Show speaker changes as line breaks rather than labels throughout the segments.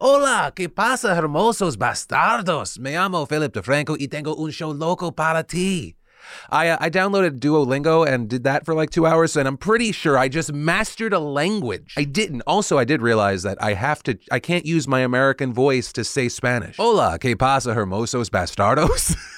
Hola, ¿qué pasa, hermosos bastardos? Me llamo Philip DeFranco y tengo un show loco para ti. I, uh, I downloaded Duolingo and did that for like two hours, and I'm pretty sure I just mastered a language. I didn't. Also, I did realize that I have to, I can't use my American voice to say Spanish. Hola, ¿qué pasa, hermosos bastardos?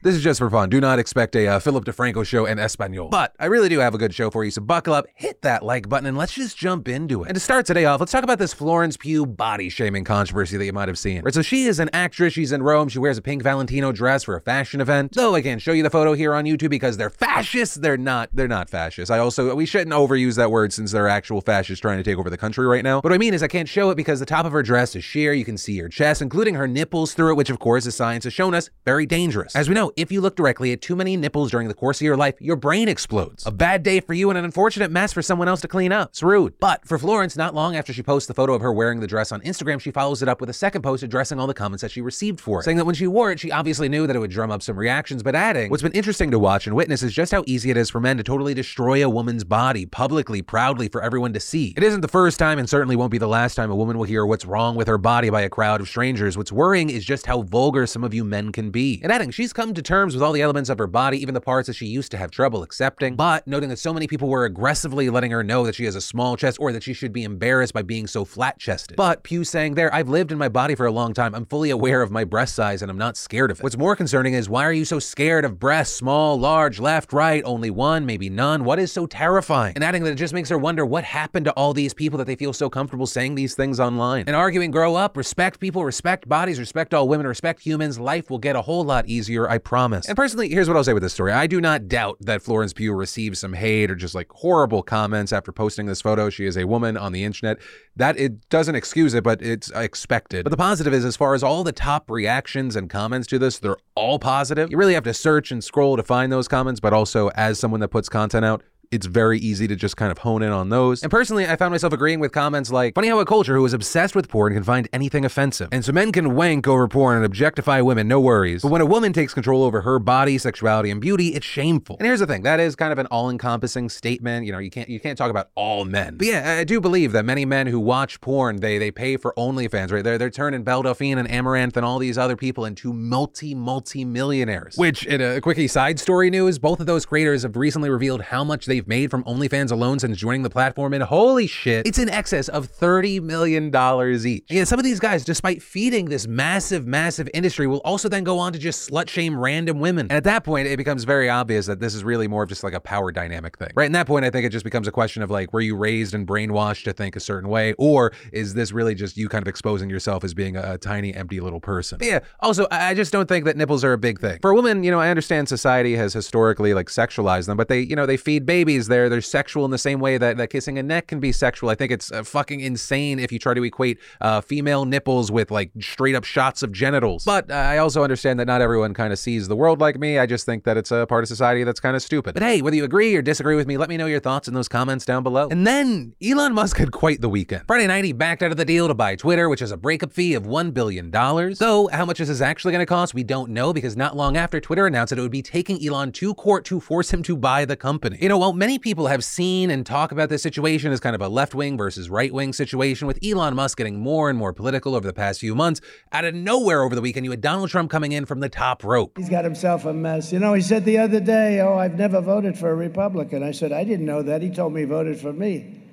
This is just for fun. Do not expect a uh, Philip DeFranco show in Espanol. But I really do have a good show for you, so buckle up, hit that like button, and let's just jump into it. And to start today off, let's talk about this Florence Pugh body shaming controversy that you might have seen. Right, so she is an actress. She's in Rome. She wears a pink Valentino dress for a fashion event. Though I can't show you the photo here on YouTube because they're fascists. They're not. They're not fascists. I also we shouldn't overuse that word since they're actual fascists trying to take over the country right now. But what I mean is I can't show it because the top of her dress is sheer. You can see her chest, including her nipples through it, which of course, as science has shown us, very dangerous. As we know, if you look directly at too many nipples during the course of your life, your brain explodes. A bad day for you and an unfortunate mess for someone else to clean up. It's rude. But for Florence, not long after she posts the photo of her wearing the dress on Instagram, she follows it up with a second post addressing all the comments that she received for it, saying that when she wore it, she obviously knew that it would drum up some reactions, but adding, what's been interesting to watch and witness is just how easy it is for men to totally destroy a woman's body publicly, proudly for everyone to see. It isn't the first time and certainly won't be the last time a woman will hear what's wrong with her body by a crowd of strangers. What's worrying is just how vulgar some of you men can be. And adding, she's come to terms with all the elements of her body, even the parts that she used to have trouble accepting, but noting that so many people were aggressively letting her know that she has a small chest or that she should be embarrassed by being so flat chested. But Pugh saying there, I've lived in my body for a long time. I'm fully aware of my breast size and I'm not scared of it. What's more concerning is why are you so scared of breasts, small, large, left, right, only one, maybe none? What is so terrifying? And adding that it just makes her wonder what happened to all these people that they feel so comfortable saying these things online. And arguing, grow up, respect people, respect bodies, respect all women, respect humans. Life will get a whole lot easier, I promise. And personally, here's what I'll say with this story. I do not doubt that Florence Pugh received some hate or just like horrible comments after posting this photo. She is a woman on the internet. That it doesn't excuse it, but it's expected. But the positive is, as far as all the top reactions and comments to this, they're all positive. You really have to search and scroll to find those comments, but also as someone that puts content out, it's very easy to just kind of hone in on those. And personally, I found myself agreeing with comments like, funny how a culture who is obsessed with porn can find anything offensive. And so men can wank over porn and objectify women, no worries. But when a woman takes control over her body, sexuality, and beauty, it's shameful. And here's the thing, that is kind of an all-encompassing statement. You know, you can't you can't talk about all men. But yeah, I do believe that many men who watch porn, they they pay for OnlyFans, right? They're they're turning Belle Delphine and Amouranth and all these other people into multi, multi millionaires. Which in a quickie side story news, both of those creators have recently revealed how much they've made from OnlyFans alone since joining the platform, and holy shit, it's in excess of $30 million each. Yeah, some of these guys, despite feeding this massive, massive industry, will also then go on to just slut shame random women. And at that point, it becomes very obvious that this is really more of just like a power dynamic thing. Right? In that point, I think it just becomes a question of like, were you raised and brainwashed to think a certain way, or is this really just you kind of exposing yourself as being a, a tiny, empty little person? But yeah, also, I just don't think that nipples are a big thing. For a woman, you know, I understand society has historically like sexualized them, but they, you know, they feed babies. They're they're sexual in the same way that, that kissing a neck can be sexual. I think it's uh, fucking insane if you try to equate uh, female nipples with like straight up shots of genitals. But uh, I also understand that not everyone kind of sees the world like me. I just think that it's a part of society that's kind of stupid. But hey, whether you agree or disagree with me, let me know your thoughts in those comments down below. And then Elon Musk had quite the weekend. Friday night, he backed out of the deal to buy Twitter, which is a breakup fee of $1 billion. Though, how much this is actually going to cost, we don't know because not long after Twitter announced that it would be taking Elon to court to force him to buy the company. You know, while many people have seen and talk about this situation as kind of a left wing versus right wing situation, with Elon Musk getting more and more political over the past few months, out of nowhere over the weekend, you had Donald Trump coming in from the top rope.
He's got himself a mess. You know, he said the other day, Oh, I've never voted for a Republican. I said, I didn't know that. He told me he voted for me.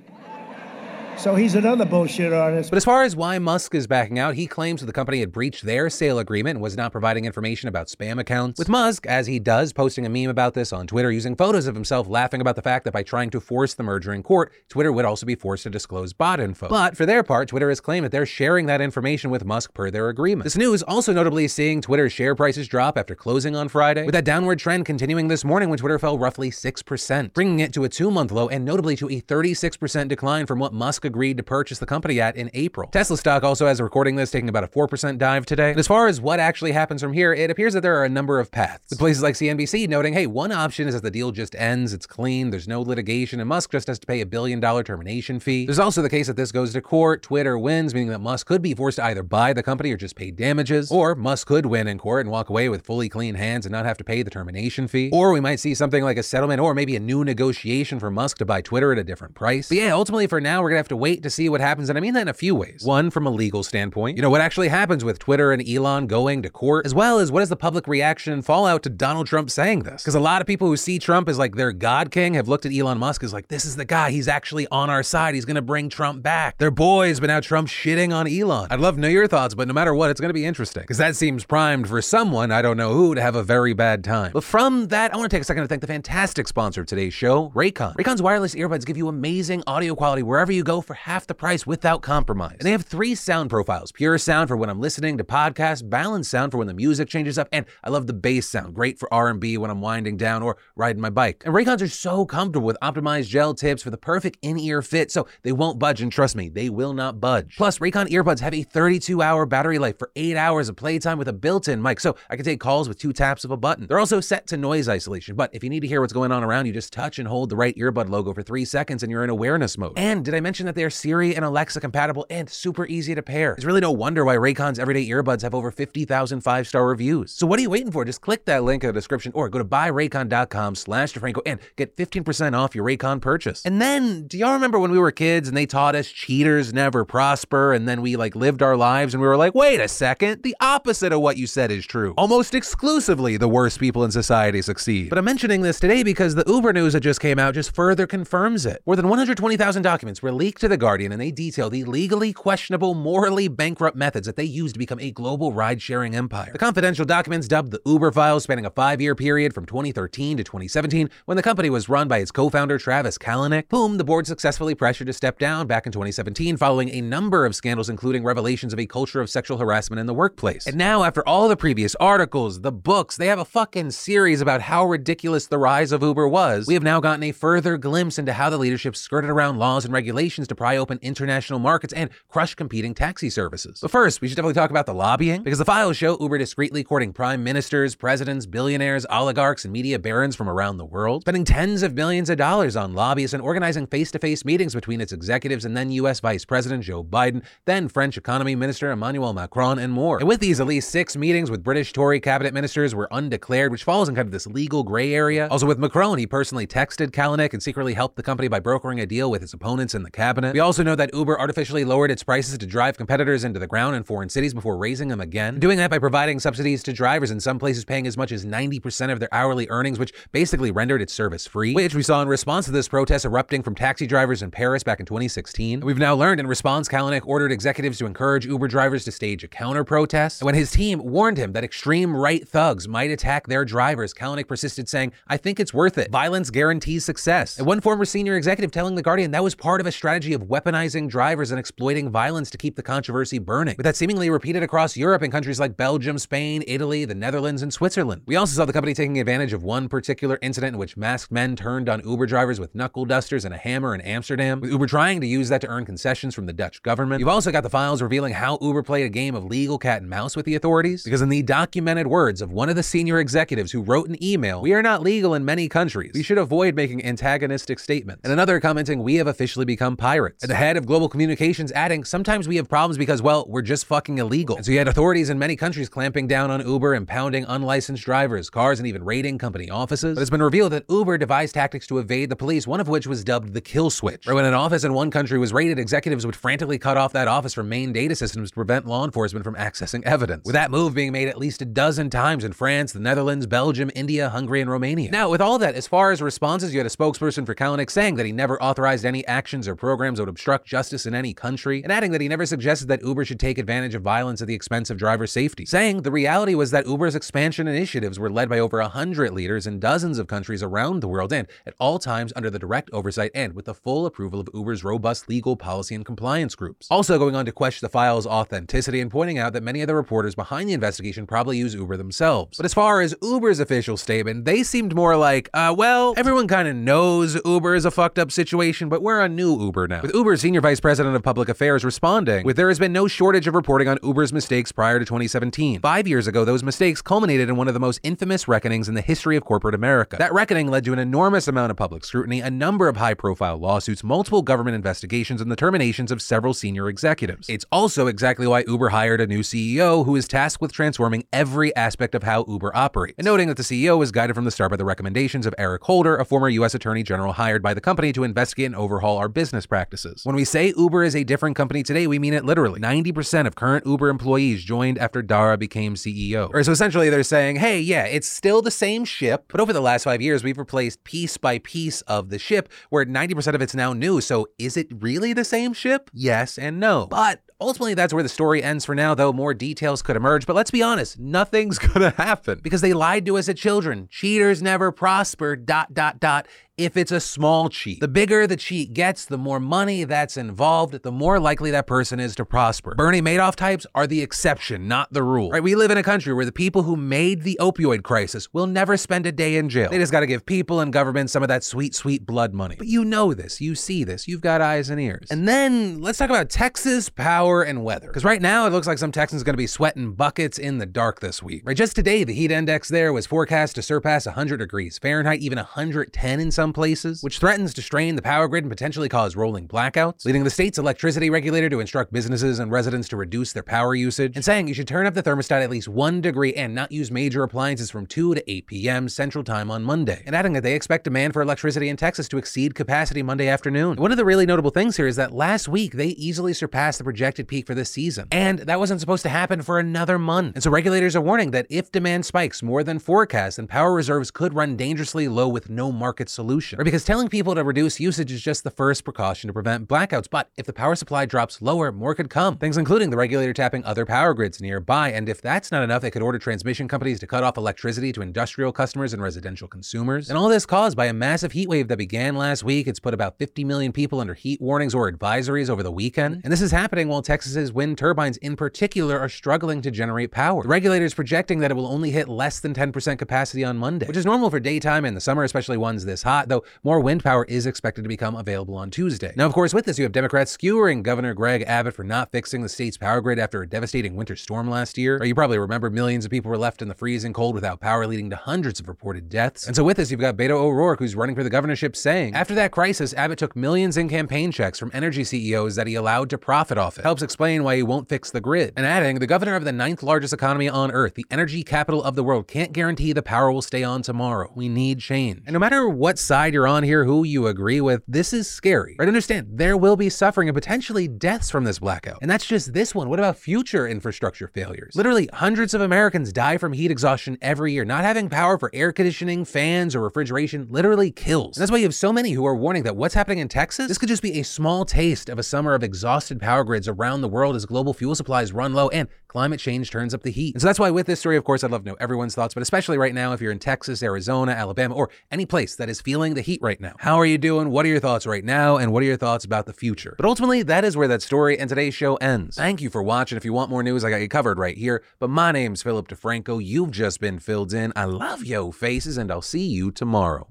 So he's another bullshit artist.
But as far as why Musk is backing out, he claims that the company had breached their sale agreement and was not providing information about spam accounts. With Musk, as he does, posting a meme about this on Twitter using photos of himself laughing about the fact that by trying to force the merger in court, Twitter would also be forced to disclose bot info. But for their part, Twitter has claimed that they're sharing that information with Musk per their agreement. This news also notably seeing Twitter's share prices drop after closing on Friday, with that downward trend continuing this morning when Twitter fell roughly 6%, bringing it to a two-month low and notably to a 36% decline from what Musk agreed to purchase the company at in April. Tesla stock also, as recording this, taking about a 4% dive today. And as far as what actually happens from here, it appears that there are a number of paths. With places like CNBC noting, hey, one option is that the deal just ends, it's clean, there's no litigation, and Musk just has to pay a billion dollar termination fee. There's also the case that this goes to court, Twitter wins, meaning that Musk could be forced to either buy the company or just pay damages, or Musk could win in court and walk away with fully clean hands and not have to pay the termination fee. Or we might see something like a settlement or maybe a new negotiation for Musk to buy Twitter at a different price. But yeah, ultimately for now, we're gonna have to to wait to see what happens, and I mean that in a few ways. One, from a legal standpoint, you know, what actually happens with Twitter and Elon going to court, as well as what is the public reaction and fallout to Donald Trump saying this? Because a lot of people who see Trump as like their God King have looked at Elon Musk as like, this is the guy, he's actually on our side, he's gonna bring Trump back. They're boys, but now Trump's shitting on Elon. I'd love to know your thoughts, but no matter what, it's gonna be interesting. Because that seems primed for someone, I don't know who, to have a very bad time. But from that, I wanna take a second to thank the fantastic sponsor of today's show, Raycon. Raycon's wireless earbuds give you amazing audio quality wherever you go for half the price without compromise. And they have three sound profiles pure sound for when I'm listening to podcasts, balanced sound for when the music changes up, and I love the bass sound, great for R&B when I'm winding down or riding my bike. And Raycons are so comfortable with optimized gel tips for the perfect in-ear fit, so they won't budge, and trust me, they will not budge. Plus, Raycon earbuds have a 32-hour battery life for 8 hours of playtime with a built-in mic, so I can take calls with two taps of a button. They're also set to noise isolation, but if you need to hear what's going on around you, just touch and hold the right earbud logo for 3 seconds and you're in awareness mode. And did I mention that they are Siri and Alexa compatible and super easy to pair? There's really no wonder why Raycon's everyday earbuds have over 50,000 five-star reviews. So what are you waiting for? Just click that link in the description or go to buyraycon.com slash DeFranco and get 15% off your Raycon purchase. And then, do y'all remember when we were kids and they taught us cheaters never prosper and then we like lived our lives and we were like, wait a second, the opposite of what you said is true. Almost exclusively the worst people in society succeed. But I'm mentioning this today because the Uber news that just came out just further confirms it. More than 120,000 documents were leaked to The Guardian and they detail the legally questionable, morally bankrupt methods that they used to become a global ride sharing empire. The confidential documents, dubbed the Uber files, spanning a five year period from 2013 to 2017, when the company was run by its co founder Travis Kalanick, whom the board successfully pressured to step down back in 2017 following a number of scandals, including revelations of a culture of sexual harassment in the workplace. And now, after all the previous articles, the books, they have a fucking series about how ridiculous the rise of Uber was. We have now gotten a further glimpse into how the leadership skirted around laws and regulations to pry open international markets and crush competing taxi services. But first, we should definitely talk about the lobbying, because the files show Uber discreetly courting prime ministers, presidents, billionaires, oligarchs, and media barons from around the world, spending tens of millions of dollars on lobbyists and organizing face to face meetings between its executives and then U.S. Vice President Joe Biden, then French Economy Minister Emmanuel Macron, and more. And with these, at least six meetings with British Tory cabinet ministers were undeclared, which falls in kind of this legal gray area. Also, with Macron, he personally texted Kalanick and secretly helped the company by brokering a deal with his opponents in the cabinet. We also know that Uber artificially lowered its prices to drive competitors into the ground in foreign cities before raising them again, doing that by providing subsidies to drivers in some places paying as much as 90% of their hourly earnings, which basically rendered its service free, which we saw in response to this protest erupting from taxi drivers in Paris back in 2016. We've now learned in response, Kalanick ordered executives to encourage Uber drivers to stage a counter protest. When his team warned him that extreme right thugs might attack their drivers, Kalanick persisted, saying, I think it's worth it. Violence guarantees success. And one former senior executive telling The Guardian that was part of a strategy of weaponizing drivers and exploiting violence to keep the controversy burning, with that seemingly repeated across Europe in countries like Belgium, Spain, Italy, the Netherlands, and Switzerland. We also saw the company taking advantage of one particular incident in which masked men turned on Uber drivers with knuckle dusters and a hammer in Amsterdam, with Uber trying to use that to earn concessions from the Dutch government. You've also got the files revealing how Uber played a game of legal cat and mouse with the authorities, because in the documented words of one of the senior executives who wrote an email, we are not legal in many countries. We should avoid making antagonistic statements. And another commenting, we have officially become. And the head of global communications adding, sometimes we have problems because, well, we're just fucking illegal. And so you had authorities in many countries clamping down on Uber, impounding unlicensed drivers, cars, and even raiding company offices. But it's been revealed that Uber devised tactics to evade the police, one of which was dubbed the kill switch. Where when an office in one country was raided, executives would frantically cut off that office from main data systems to prevent law enforcement from accessing evidence. With that move being made at least a dozen times in France, the Netherlands, Belgium, India, Hungary, and Romania. Now, with all that, as far as responses, you had a spokesperson for Kalanick saying that he never authorized any actions or programs that would obstruct justice in any country, and adding that he never suggested that Uber should take advantage of violence at the expense of driver safety. Saying the reality was that Uber's expansion initiatives were led by over 100 leaders in dozens of countries around the world and at all times under the direct oversight and with the full approval of Uber's robust legal policy and compliance groups. Also going on to question the file's authenticity and pointing out that many of the reporters behind the investigation probably use Uber themselves. But as far as Uber's official statement, they seemed more like, uh, well, everyone kind of knows Uber is a fucked up situation, but we're a new Uber now. With Uber's senior vice president of public affairs responding with there has been no shortage of reporting on Uber's mistakes prior to 2017. Five years ago, those mistakes culminated in one of the most infamous reckonings in the history of corporate America. That reckoning led to an enormous amount of public scrutiny, a number of high profile lawsuits, multiple government investigations, and the terminations of several senior executives. It's also exactly why Uber hired a new CEO who is tasked with transforming every aspect of how Uber operates. And noting that the CEO was guided from the start by the recommendations of Eric Holder, a former U.S. Attorney General hired by the company to investigate and overhaul our business practices practices. When we say Uber is a different company today, we mean it literally. 90% of current Uber employees joined after Dara became CEO. Or so essentially they're saying, hey, yeah, it's still the same ship, but over the last five years, we've replaced piece by piece of the ship where 90% of it's now new. So is it really the same ship? Yes and no. But Ultimately, that's where the story ends for now, though more details could emerge. But let's be honest, nothing's gonna happen because they lied to us as children. Cheaters never prosper, dot, dot, dot if it's a small cheat. The bigger the cheat gets, the more money that's involved, the more likely that person is to prosper. Bernie Madoff types are the exception, not the rule. Right? We live in a country where the people who made the opioid crisis will never spend a day in jail. They just got to give people and government some of that sweet, sweet blood money. But you know this, you see this, you've got eyes and ears. And then let's talk about Texas power and weather. Because right now it looks like some Texans going to be sweating buckets in the dark this week. Right? Just today, the heat index there was forecast to surpass 100 degrees Fahrenheit, even 110 in some some places, which threatens to strain the power grid and potentially cause rolling blackouts, leading the state's electricity regulator to instruct businesses and residents to reduce their power usage, and saying you should turn up the thermostat at least one degree and not use major appliances from 2 to 8 p.m. Central Time on Monday, and adding that they expect demand for electricity in Texas to exceed capacity Monday afternoon. One of the really notable things here is that last week they easily surpassed the projected peak for this season, and that wasn't supposed to happen for another month. And so regulators are warning that if demand spikes more than forecast, then power reserves could run dangerously low with no market solution solution. Or because telling people to reduce usage is just the first precaution to prevent blackouts. But if the power supply drops lower, more could come. Things including the regulator tapping other power grids nearby. And if that's not enough, they could order transmission companies to cut off electricity to industrial customers and residential consumers. And all this caused by a massive heat wave that began last week. It's put about 50 million people under heat warnings or advisories over the weekend. And this is happening while Texas's wind turbines in particular are struggling to generate power. The regulator is projecting that it will only hit less than 10% capacity on Monday, which is normal for daytime in the summer, especially ones this hot though more wind power is expected to become available on Tuesday. Now, of course, with this, you have Democrats skewering Governor Greg Abbott for not fixing the state's power grid after a devastating winter storm last year. Or you probably remember millions of people were left in the freezing cold without power, leading to hundreds of reported deaths. And so, with this, you've got Beto O'Rourke, who's running for the governorship, saying after that crisis, Abbott took millions in campaign checks from energy CEOs that he allowed to profit off it. Helps explain why he won't fix the grid. And adding, the governor of the ninth largest economy on earth, the energy capital of the world, can't guarantee the power will stay on tomorrow. We need change. And no matter what side you're on here, who you agree with, this is scary. Right? Understand, there will be suffering and potentially deaths from this blackout. And that's just this one. What about future infrastructure failures? Literally, hundreds of Americans die from heat exhaustion every year. Not having power for air conditioning, fans, or refrigeration literally kills. And that's why you have so many who are warning that what's happening in Texas, this could just be a small taste of a summer of exhausted power grids around the world as global fuel supplies run low and climate change turns up the heat. And so that's why with this story, of course, I'd love to know everyone's thoughts, but especially right now, if you're in Texas, Arizona, Alabama, or any place that is feeling the heat right now. How are you doing? What are your thoughts right now? And what are your thoughts about the future? But ultimately, that is where that story and today's show ends. Thank you for watching. If you want more news, I got you covered right here. But my name's Philip DeFranco. You've just been filled in. I love yo faces, and I'll see you tomorrow.